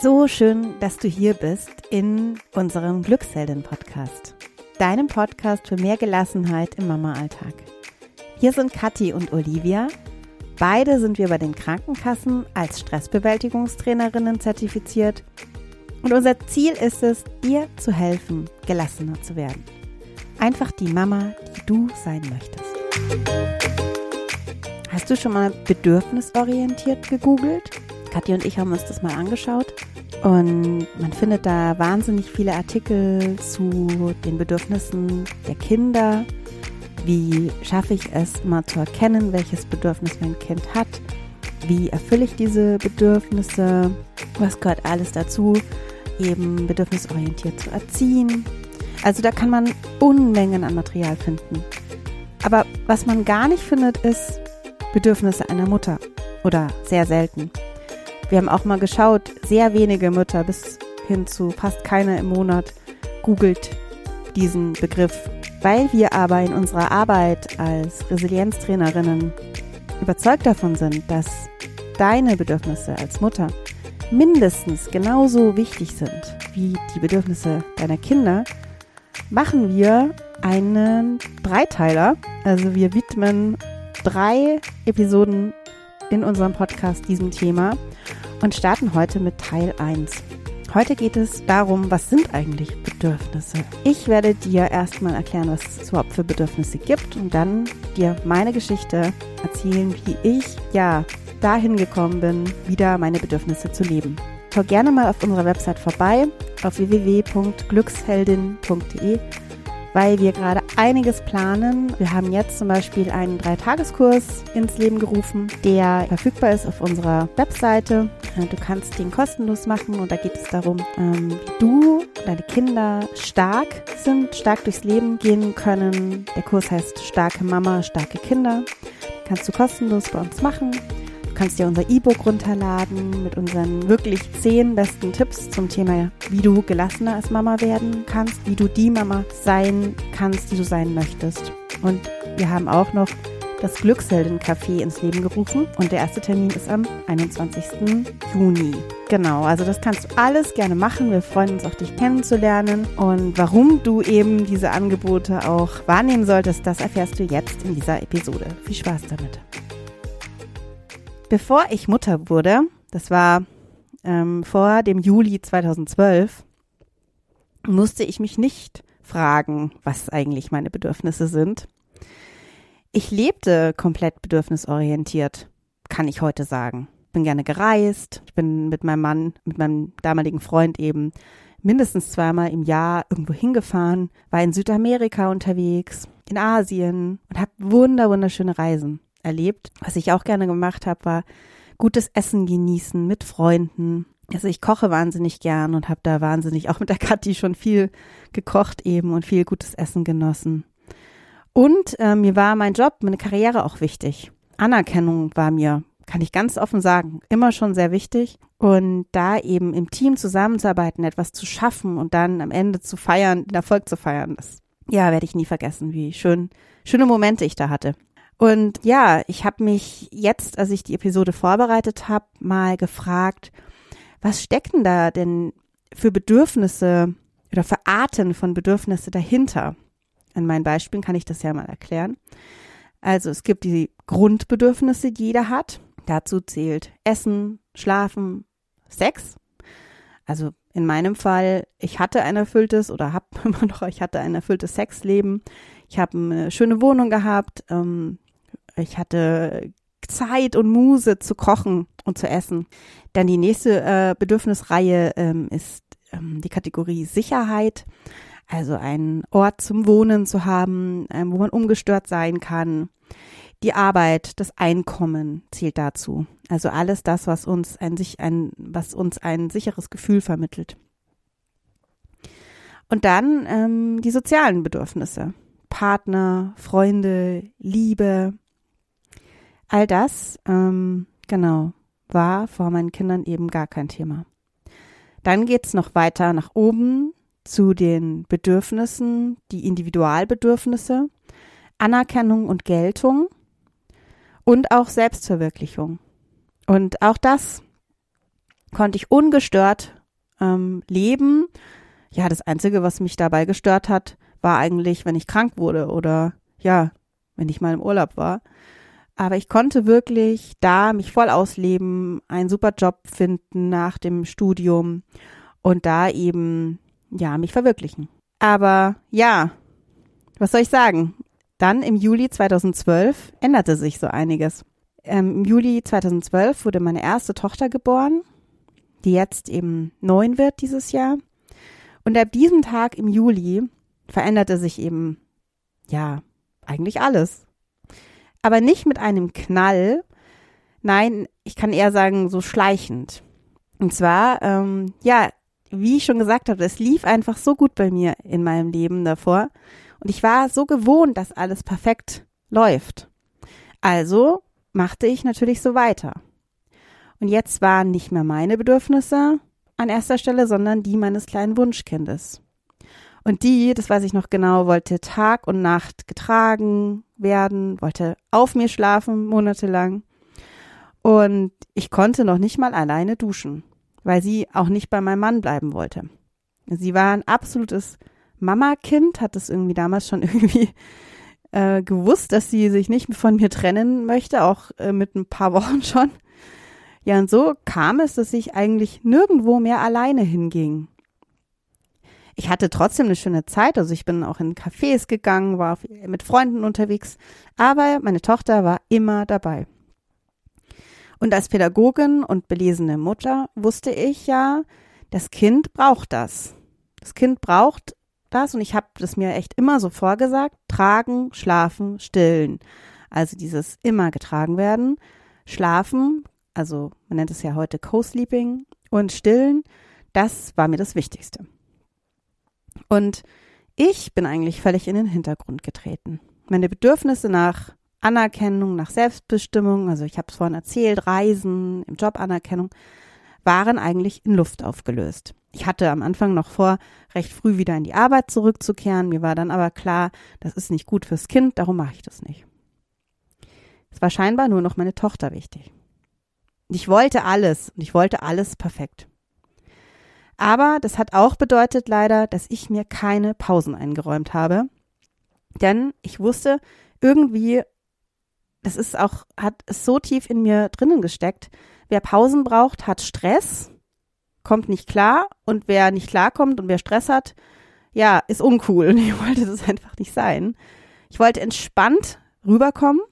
So schön, dass du hier bist in unserem Glückshelden-Podcast. Deinem Podcast für mehr Gelassenheit im Mama-Alltag. Hier sind Kathi und Olivia. Beide sind wir bei den Krankenkassen als Stressbewältigungstrainerinnen zertifiziert. Und unser Ziel ist es, dir zu helfen, gelassener zu werden. Einfach die Mama, die du sein möchtest. Hast du schon mal bedürfnisorientiert gegoogelt? Kathi und ich haben uns das mal angeschaut und man findet da wahnsinnig viele Artikel zu den Bedürfnissen der Kinder. Wie schaffe ich es mal zu erkennen, welches Bedürfnis mein Kind hat? Wie erfülle ich diese Bedürfnisse? Was gehört alles dazu? Eben bedürfnisorientiert zu erziehen. Also da kann man Unmengen an Material finden. Aber was man gar nicht findet, ist Bedürfnisse einer Mutter. Oder sehr selten. Wir haben auch mal geschaut, sehr wenige Mütter bis hin zu fast keiner im Monat googelt diesen Begriff. Weil wir aber in unserer Arbeit als Resilienztrainerinnen überzeugt davon sind, dass deine Bedürfnisse als Mutter mindestens genauso wichtig sind wie die Bedürfnisse deiner Kinder, machen wir einen Dreiteiler. Also wir widmen drei Episoden in unserem Podcast diesem Thema und starten heute mit Teil 1. Heute geht es darum, was sind eigentlich Bedürfnisse? Ich werde dir erstmal erklären, was es überhaupt für Bedürfnisse gibt und dann dir meine Geschichte erzählen, wie ich ja dahin gekommen bin, wieder meine Bedürfnisse zu leben. Schau gerne mal auf unserer Website vorbei auf www.glücksheldin.de weil wir gerade einiges planen. Wir haben jetzt zum Beispiel einen Dreitageskurs ins Leben gerufen, der verfügbar ist auf unserer Webseite. Äh, du kannst den kostenlos machen und da geht es darum, ähm, wie du, deine Kinder stark sind, stark durchs Leben gehen können. Der Kurs heißt Starke Mama, starke Kinder. Kannst du kostenlos bei uns machen kannst dir unser E-Book runterladen mit unseren wirklich zehn besten Tipps zum Thema, wie du gelassener als Mama werden kannst, wie du die Mama sein kannst, die du sein möchtest. Und wir haben auch noch das Glückshelden-Café ins Leben gerufen und der erste Termin ist am 21. Juni. Genau, also das kannst du alles gerne machen. Wir freuen uns auch, dich kennenzulernen. Und warum du eben diese Angebote auch wahrnehmen solltest, das erfährst du jetzt in dieser Episode. Viel Spaß damit. Bevor ich Mutter wurde, das war ähm, vor dem Juli 2012, musste ich mich nicht fragen, was eigentlich meine Bedürfnisse sind. Ich lebte komplett bedürfnisorientiert, kann ich heute sagen. Bin gerne gereist. Ich bin mit meinem Mann, mit meinem damaligen Freund eben mindestens zweimal im Jahr irgendwo hingefahren, war in Südamerika unterwegs, in Asien und habe wunder wunderschöne Reisen erlebt. Was ich auch gerne gemacht habe, war gutes Essen genießen mit Freunden. Also ich koche wahnsinnig gern und habe da wahnsinnig auch mit der Kathi schon viel gekocht eben und viel gutes Essen genossen. Und äh, mir war mein Job, meine Karriere auch wichtig. Anerkennung war mir, kann ich ganz offen sagen, immer schon sehr wichtig. Und da eben im Team zusammenzuarbeiten, etwas zu schaffen und dann am Ende zu feiern, den Erfolg zu feiern, das ja, werde ich nie vergessen, wie schön, schöne Momente ich da hatte. Und ja, ich habe mich jetzt, als ich die Episode vorbereitet habe, mal gefragt, was stecken da denn für Bedürfnisse oder für Arten von Bedürfnisse dahinter? An meinen Beispielen kann ich das ja mal erklären. Also es gibt die Grundbedürfnisse, die jeder hat. Dazu zählt Essen, Schlafen, Sex. Also in meinem Fall, ich hatte ein erfülltes oder habe immer noch, ich hatte ein erfülltes Sexleben. Ich habe eine schöne Wohnung gehabt. Ähm, ich hatte Zeit und Muse zu kochen und zu essen. Dann die nächste äh, Bedürfnisreihe ähm, ist ähm, die Kategorie Sicherheit. Also einen Ort zum Wohnen zu haben, ähm, wo man ungestört sein kann. Die Arbeit, das Einkommen zählt dazu. Also alles das, was uns ein, ein, was uns ein sicheres Gefühl vermittelt. Und dann ähm, die sozialen Bedürfnisse. Partner, Freunde, Liebe, All das, ähm, genau, war vor meinen Kindern eben gar kein Thema. Dann geht's noch weiter nach oben zu den Bedürfnissen, die Individualbedürfnisse, Anerkennung und Geltung und auch Selbstverwirklichung. Und auch das konnte ich ungestört ähm, leben. Ja, das Einzige, was mich dabei gestört hat, war eigentlich, wenn ich krank wurde oder ja, wenn ich mal im Urlaub war. Aber ich konnte wirklich da mich voll ausleben, einen super Job finden nach dem Studium und da eben, ja, mich verwirklichen. Aber ja, was soll ich sagen? Dann im Juli 2012 änderte sich so einiges. Ähm, Im Juli 2012 wurde meine erste Tochter geboren, die jetzt eben neun wird dieses Jahr. Und ab diesem Tag im Juli veränderte sich eben, ja, eigentlich alles. Aber nicht mit einem Knall. Nein, ich kann eher sagen, so schleichend. Und zwar, ähm, ja, wie ich schon gesagt habe, es lief einfach so gut bei mir in meinem Leben davor. Und ich war so gewohnt, dass alles perfekt läuft. Also machte ich natürlich so weiter. Und jetzt waren nicht mehr meine Bedürfnisse an erster Stelle, sondern die meines kleinen Wunschkindes. Und die, das weiß ich noch genau, wollte Tag und Nacht getragen werden, wollte auf mir schlafen monatelang. Und ich konnte noch nicht mal alleine duschen, weil sie auch nicht bei meinem Mann bleiben wollte. Sie war ein absolutes Mama-Kind, hat es irgendwie damals schon irgendwie äh, gewusst, dass sie sich nicht von mir trennen möchte, auch äh, mit ein paar Wochen schon. Ja, und so kam es, dass ich eigentlich nirgendwo mehr alleine hinging ich hatte trotzdem eine schöne Zeit. Also ich bin auch in Cafés gegangen, war mit Freunden unterwegs, aber meine Tochter war immer dabei. Und als Pädagogin und belesene Mutter wusste ich ja, das Kind braucht das. Das Kind braucht das und ich habe das mir echt immer so vorgesagt, tragen, schlafen, stillen. Also dieses immer getragen werden, schlafen, also man nennt es ja heute Co-Sleeping und stillen, das war mir das Wichtigste. Und ich bin eigentlich völlig in den Hintergrund getreten. Meine Bedürfnisse nach Anerkennung, nach Selbstbestimmung, also ich habe es vorhin erzählt, Reisen, im Job Anerkennung, waren eigentlich in Luft aufgelöst. Ich hatte am Anfang noch vor, recht früh wieder in die Arbeit zurückzukehren. Mir war dann aber klar, das ist nicht gut fürs Kind, darum mache ich das nicht. Es war scheinbar nur noch meine Tochter wichtig. Ich wollte alles und ich wollte alles perfekt. Aber das hat auch bedeutet leider, dass ich mir keine Pausen eingeräumt habe. Denn ich wusste irgendwie, das ist auch, hat es so tief in mir drinnen gesteckt. Wer Pausen braucht, hat Stress, kommt nicht klar. Und wer nicht klarkommt und wer Stress hat, ja, ist uncool. Und ich wollte das einfach nicht sein. Ich wollte entspannt rüberkommen.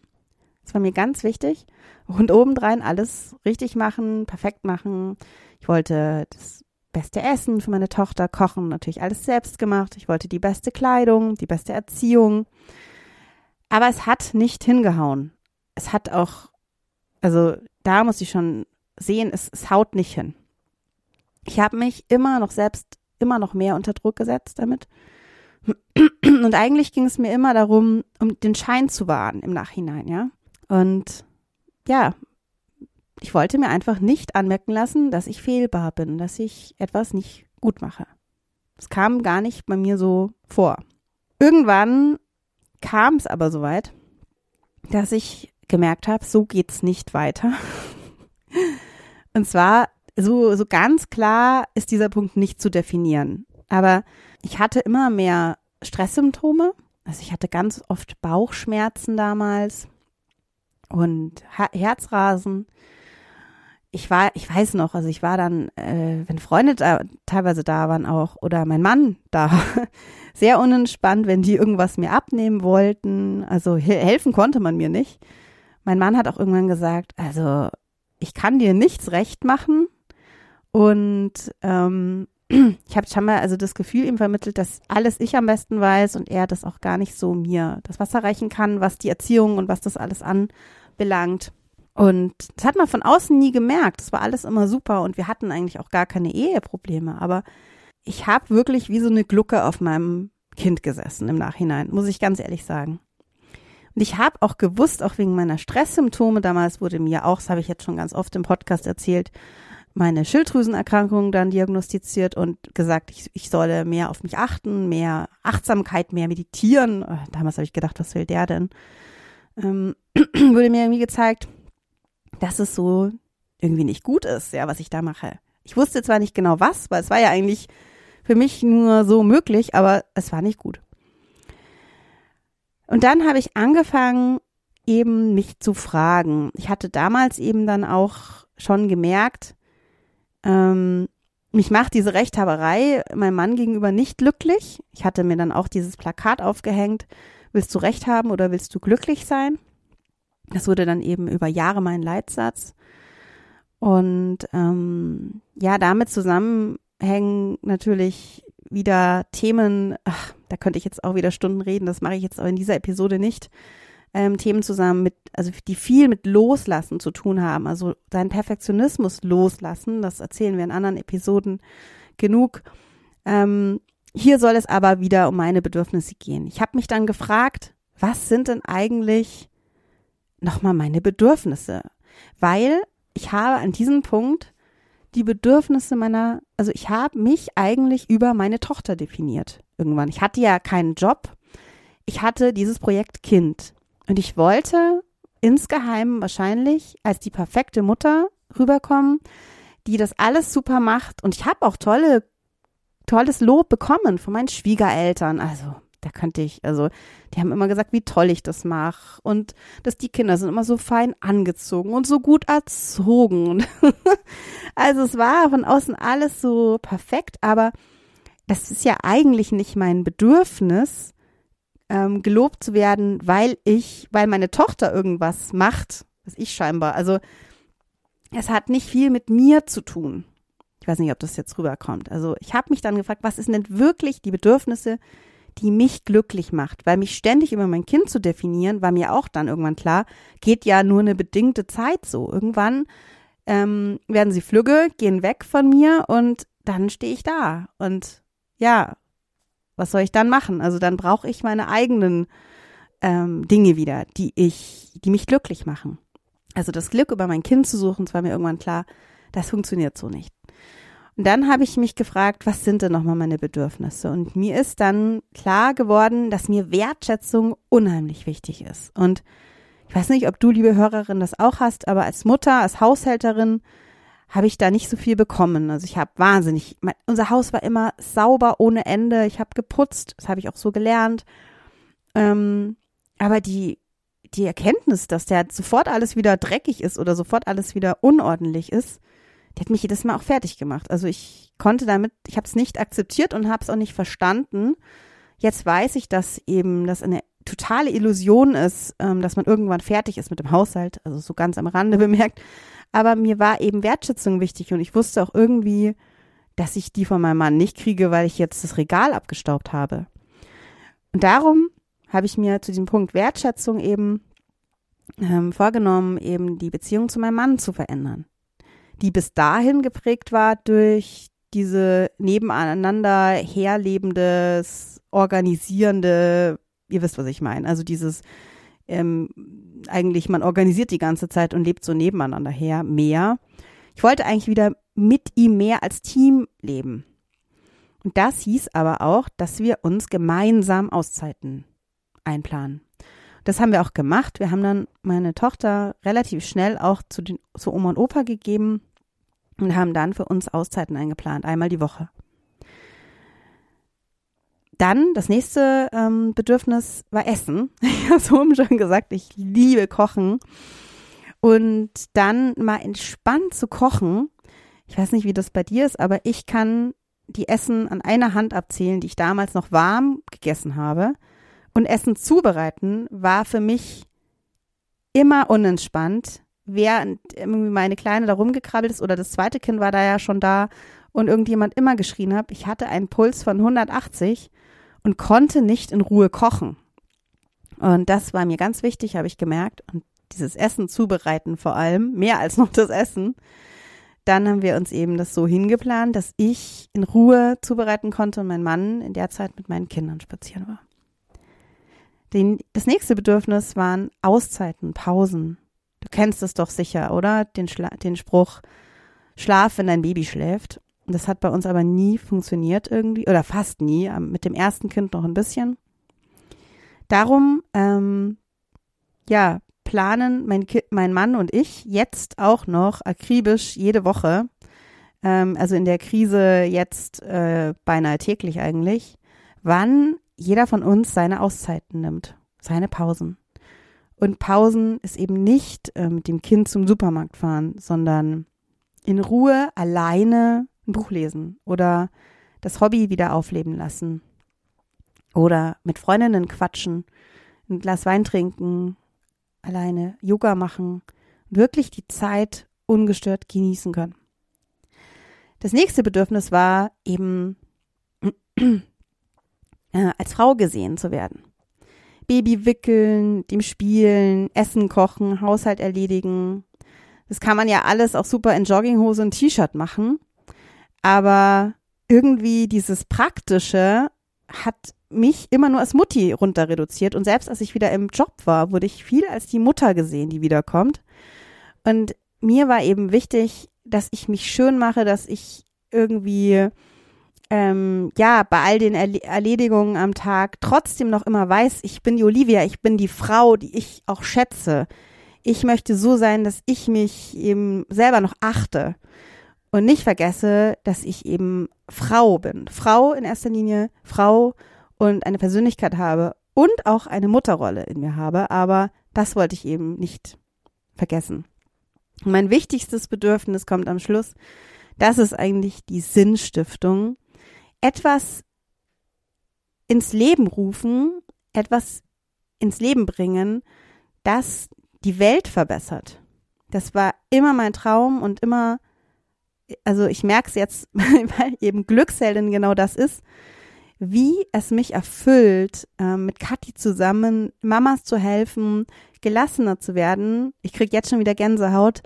Das war mir ganz wichtig. Und obendrein alles richtig machen, perfekt machen. Ich wollte das beste Essen für meine Tochter, kochen, natürlich alles selbst gemacht. Ich wollte die beste Kleidung, die beste Erziehung. Aber es hat nicht hingehauen. Es hat auch, also da muss ich schon sehen, es, es haut nicht hin. Ich habe mich immer noch selbst immer noch mehr unter Druck gesetzt damit. Und eigentlich ging es mir immer darum, um den Schein zu wahren im Nachhinein, ja. Und ja, ich wollte mir einfach nicht anmerken lassen, dass ich fehlbar bin, dass ich etwas nicht gut mache. Es kam gar nicht bei mir so vor. Irgendwann kam es aber soweit, dass ich gemerkt habe, so geht's nicht weiter. Und zwar so, so ganz klar ist dieser Punkt nicht zu definieren. Aber ich hatte immer mehr Stresssymptome. Also ich hatte ganz oft Bauchschmerzen damals und Herzrasen ich war, ich weiß noch, also ich war dann, äh, wenn Freunde da, teilweise da waren auch oder mein Mann da, sehr unentspannt, wenn die irgendwas mir abnehmen wollten. Also he helfen konnte man mir nicht. Mein Mann hat auch irgendwann gesagt, also ich kann dir nichts recht machen und ähm, ich habe schon mal also das Gefühl ihm vermittelt, dass alles ich am besten weiß und er das auch gar nicht so mir das Wasser reichen kann, was die Erziehung und was das alles anbelangt. Und das hat man von außen nie gemerkt. Das war alles immer super und wir hatten eigentlich auch gar keine Eheprobleme. Aber ich habe wirklich wie so eine Glucke auf meinem Kind gesessen im Nachhinein, muss ich ganz ehrlich sagen. Und ich habe auch gewusst, auch wegen meiner Stresssymptome, damals wurde mir auch, das habe ich jetzt schon ganz oft im Podcast erzählt, meine Schilddrüsenerkrankung dann diagnostiziert und gesagt, ich, ich solle mehr auf mich achten, mehr Achtsamkeit, mehr meditieren. Äh, damals habe ich gedacht, was will der denn? Ähm, wurde mir irgendwie gezeigt, dass es so irgendwie nicht gut ist, ja, was ich da mache. Ich wusste zwar nicht genau was, weil es war ja eigentlich für mich nur so möglich, aber es war nicht gut. Und dann habe ich angefangen, eben mich zu fragen. Ich hatte damals eben dann auch schon gemerkt, ähm, mich macht diese Rechthaberei meinem Mann gegenüber nicht glücklich. Ich hatte mir dann auch dieses Plakat aufgehängt. Willst du Recht haben oder willst du glücklich sein? Das wurde dann eben über Jahre mein Leitsatz. Und ähm, ja, damit zusammenhängen natürlich wieder Themen, ach, da könnte ich jetzt auch wieder Stunden reden, das mache ich jetzt auch in dieser Episode nicht. Ähm, Themen zusammen mit, also die viel mit Loslassen zu tun haben, also seinen Perfektionismus loslassen, das erzählen wir in anderen Episoden genug. Ähm, hier soll es aber wieder um meine Bedürfnisse gehen. Ich habe mich dann gefragt, was sind denn eigentlich nochmal meine Bedürfnisse? Weil ich habe an diesem Punkt die Bedürfnisse meiner, also ich habe mich eigentlich über meine Tochter definiert irgendwann. Ich hatte ja keinen Job. Ich hatte dieses Projekt Kind und ich wollte insgeheim wahrscheinlich als die perfekte Mutter rüberkommen, die das alles super macht und ich habe auch tolle tolles Lob bekommen von meinen Schwiegereltern. Also da könnte ich, also die haben immer gesagt, wie toll ich das mache und dass die Kinder sind immer so fein angezogen und so gut erzogen. also es war von außen alles so perfekt, aber das ist ja eigentlich nicht mein Bedürfnis, ähm, gelobt zu werden, weil ich, weil meine Tochter irgendwas macht, was ich scheinbar, also es hat nicht viel mit mir zu tun. Ich weiß nicht, ob das jetzt rüberkommt. Also ich habe mich dann gefragt, was ist denn wirklich die Bedürfnisse, die mich glücklich macht. Weil mich ständig über mein Kind zu definieren, war mir auch dann irgendwann klar, geht ja nur eine bedingte Zeit so. Irgendwann ähm, werden sie flügge, gehen weg von mir und dann stehe ich da. Und ja, was soll ich dann machen? Also dann brauche ich meine eigenen ähm, Dinge wieder, die ich, die mich glücklich machen. Also das Glück über mein Kind zu suchen, das war mir irgendwann klar, das funktioniert so nicht. Und dann habe ich mich gefragt, was sind denn nochmal meine Bedürfnisse? Und mir ist dann klar geworden, dass mir Wertschätzung unheimlich wichtig ist. Und ich weiß nicht, ob du, liebe Hörerin, das auch hast, aber als Mutter, als Haushälterin habe ich da nicht so viel bekommen. Also ich habe wahnsinnig, mein, unser Haus war immer sauber ohne Ende. Ich habe geputzt, das habe ich auch so gelernt. Ähm, aber die, die Erkenntnis, dass der sofort alles wieder dreckig ist oder sofort alles wieder unordentlich ist, die hat mich jedes Mal auch fertig gemacht. Also ich konnte damit, ich habe es nicht akzeptiert und habe es auch nicht verstanden. Jetzt weiß ich, dass eben das eine totale Illusion ist, ähm, dass man irgendwann fertig ist mit dem Haushalt, also so ganz am Rande bemerkt. Aber mir war eben Wertschätzung wichtig und ich wusste auch irgendwie, dass ich die von meinem Mann nicht kriege, weil ich jetzt das Regal abgestaubt habe. Und darum habe ich mir zu diesem Punkt Wertschätzung eben ähm, vorgenommen, eben die Beziehung zu meinem Mann zu verändern die bis dahin geprägt war durch diese nebeneinander herlebendes, organisierende, ihr wisst, was ich meine, also dieses ähm, eigentlich, man organisiert die ganze Zeit und lebt so nebeneinander her mehr. Ich wollte eigentlich wieder mit ihm mehr als Team leben. Und das hieß aber auch, dass wir uns gemeinsam Auszeiten einplanen. Das haben wir auch gemacht. Wir haben dann meine Tochter relativ schnell auch zu, den, zu Oma und Opa gegeben und haben dann für uns Auszeiten eingeplant, einmal die Woche. Dann das nächste ähm, Bedürfnis war Essen. Ich habe so schon gesagt, ich liebe Kochen. Und dann mal entspannt zu kochen. Ich weiß nicht, wie das bei dir ist, aber ich kann die Essen an einer Hand abzählen, die ich damals noch warm gegessen habe. Und Essen zubereiten war für mich immer unentspannt, während irgendwie meine Kleine da rumgekrabbelt ist oder das zweite Kind war da ja schon da und irgendjemand immer geschrien hat, ich hatte einen Puls von 180 und konnte nicht in Ruhe kochen. Und das war mir ganz wichtig, habe ich gemerkt. Und dieses Essen zubereiten vor allem, mehr als noch das Essen. Dann haben wir uns eben das so hingeplant, dass ich in Ruhe zubereiten konnte und mein Mann in der Zeit mit meinen Kindern spazieren war. Den, das nächste Bedürfnis waren Auszeiten, Pausen. Du kennst es doch sicher, oder? Den, Schla den Spruch, schlaf, wenn dein Baby schläft. Das hat bei uns aber nie funktioniert irgendwie, oder fast nie, mit dem ersten Kind noch ein bisschen. Darum, ähm, ja, planen mein, mein Mann und ich jetzt auch noch akribisch jede Woche ähm, also in der Krise jetzt äh, beinahe täglich eigentlich, wann jeder von uns seine Auszeiten nimmt, seine Pausen. Und Pausen ist eben nicht äh, mit dem Kind zum Supermarkt fahren, sondern in Ruhe alleine ein Buch lesen oder das Hobby wieder aufleben lassen oder mit Freundinnen quatschen, ein Glas Wein trinken, alleine Yoga machen, wirklich die Zeit ungestört genießen können. Das nächste Bedürfnis war eben äh, als Frau gesehen zu werden. Baby wickeln, dem spielen, Essen kochen, Haushalt erledigen. Das kann man ja alles auch super in Jogginghose und T-Shirt machen. Aber irgendwie dieses Praktische hat mich immer nur als Mutti runter reduziert. Und selbst als ich wieder im Job war, wurde ich viel als die Mutter gesehen, die wiederkommt. Und mir war eben wichtig, dass ich mich schön mache, dass ich irgendwie ähm, ja, bei all den Erledigungen am Tag trotzdem noch immer weiß, ich bin die Olivia, ich bin die Frau, die ich auch schätze. Ich möchte so sein, dass ich mich eben selber noch achte und nicht vergesse, dass ich eben Frau bin. Frau in erster Linie, Frau und eine Persönlichkeit habe und auch eine Mutterrolle in mir habe, aber das wollte ich eben nicht vergessen. Mein wichtigstes Bedürfnis kommt am Schluss. Das ist eigentlich die Sinnstiftung etwas ins Leben rufen, etwas ins Leben bringen, das die Welt verbessert. Das war immer mein Traum und immer, also ich merke es jetzt, weil eben Glücksheldin genau das ist, wie es mich erfüllt, äh, mit Kathi zusammen Mamas zu helfen, gelassener zu werden. Ich kriege jetzt schon wieder Gänsehaut.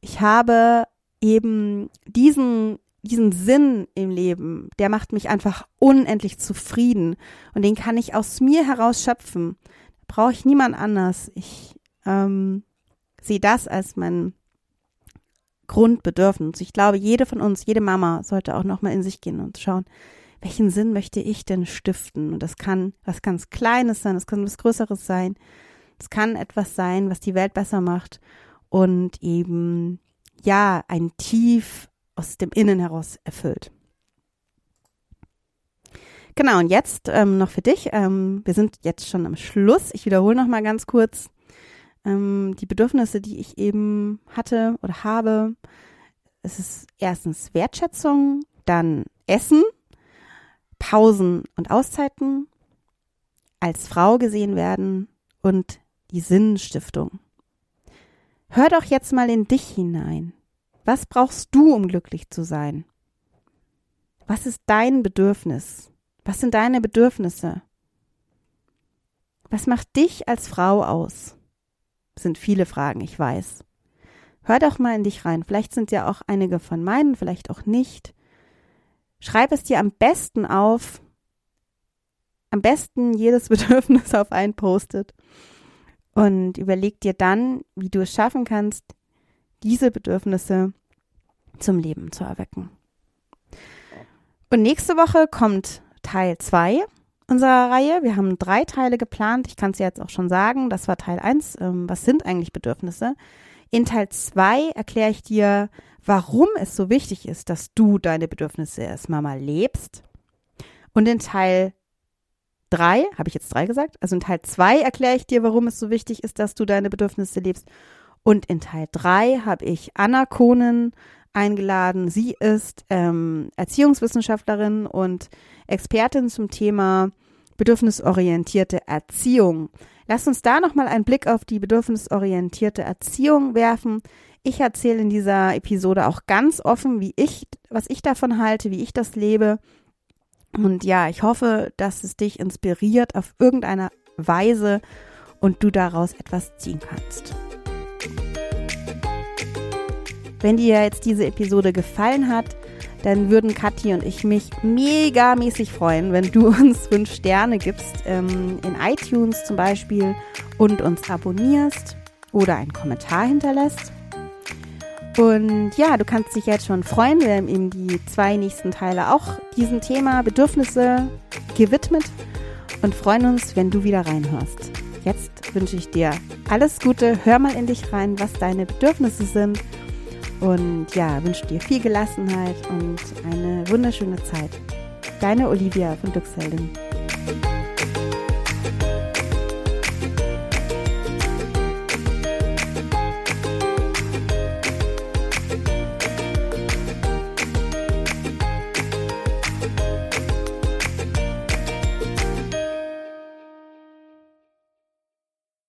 Ich habe eben diesen diesen Sinn im Leben, der macht mich einfach unendlich zufrieden und den kann ich aus mir heraus schöpfen. Brauche ich niemand anders. Ich ähm, sehe das als mein Grundbedürfnis. Ich glaube, jede von uns, jede Mama sollte auch nochmal in sich gehen und schauen, welchen Sinn möchte ich denn stiften? Und das kann was ganz Kleines sein, das kann was Größeres sein. Es kann etwas sein, was die Welt besser macht und eben ja ein tief aus dem Innen heraus erfüllt. Genau, und jetzt ähm, noch für dich. Ähm, wir sind jetzt schon am Schluss. Ich wiederhole noch mal ganz kurz ähm, die Bedürfnisse, die ich eben hatte oder habe. Es ist erstens Wertschätzung, dann Essen, Pausen und Auszeiten, als Frau gesehen werden und die Sinnstiftung. Hör doch jetzt mal in dich hinein. Was brauchst du, um glücklich zu sein? Was ist dein Bedürfnis? Was sind deine Bedürfnisse? Was macht dich als Frau aus? Das sind viele Fragen, ich weiß. Hör doch mal in dich rein. Vielleicht sind ja auch einige von meinen, vielleicht auch nicht. Schreib es dir am besten auf. Am besten jedes Bedürfnis auf ein Post-it. Und überleg dir dann, wie du es schaffen kannst, diese Bedürfnisse zum Leben zu erwecken. Und nächste Woche kommt Teil 2 unserer Reihe. Wir haben drei Teile geplant. Ich kann es jetzt auch schon sagen. Das war Teil 1. Ähm, was sind eigentlich Bedürfnisse? In Teil 2 erkläre ich dir, warum es so wichtig ist, dass du deine Bedürfnisse erstmal mal lebst. Und in Teil 3, habe ich jetzt drei gesagt? Also in Teil 2 erkläre ich dir, warum es so wichtig ist, dass du deine Bedürfnisse lebst. Und in Teil 3 habe ich Anna Kohnen eingeladen. Sie ist ähm, Erziehungswissenschaftlerin und Expertin zum Thema bedürfnisorientierte Erziehung. Lass uns da nochmal einen Blick auf die bedürfnisorientierte Erziehung werfen. Ich erzähle in dieser Episode auch ganz offen, wie ich, was ich davon halte, wie ich das lebe. Und ja, ich hoffe, dass es dich inspiriert auf irgendeine Weise und du daraus etwas ziehen kannst. Wenn dir jetzt diese Episode gefallen hat, dann würden Kathi und ich mich mega mäßig freuen, wenn du uns fünf Sterne gibst ähm, in iTunes zum Beispiel und uns abonnierst oder einen Kommentar hinterlässt. Und ja, du kannst dich jetzt schon freuen. Wir haben eben die zwei nächsten Teile auch diesem Thema Bedürfnisse gewidmet und freuen uns, wenn du wieder reinhörst. Jetzt wünsche ich dir alles Gute. Hör mal in dich rein, was deine Bedürfnisse sind Und ja, wünsche dir viel Gelassenheit und eine wunderschöne Zeit. Deine Olivia von Duxheldin.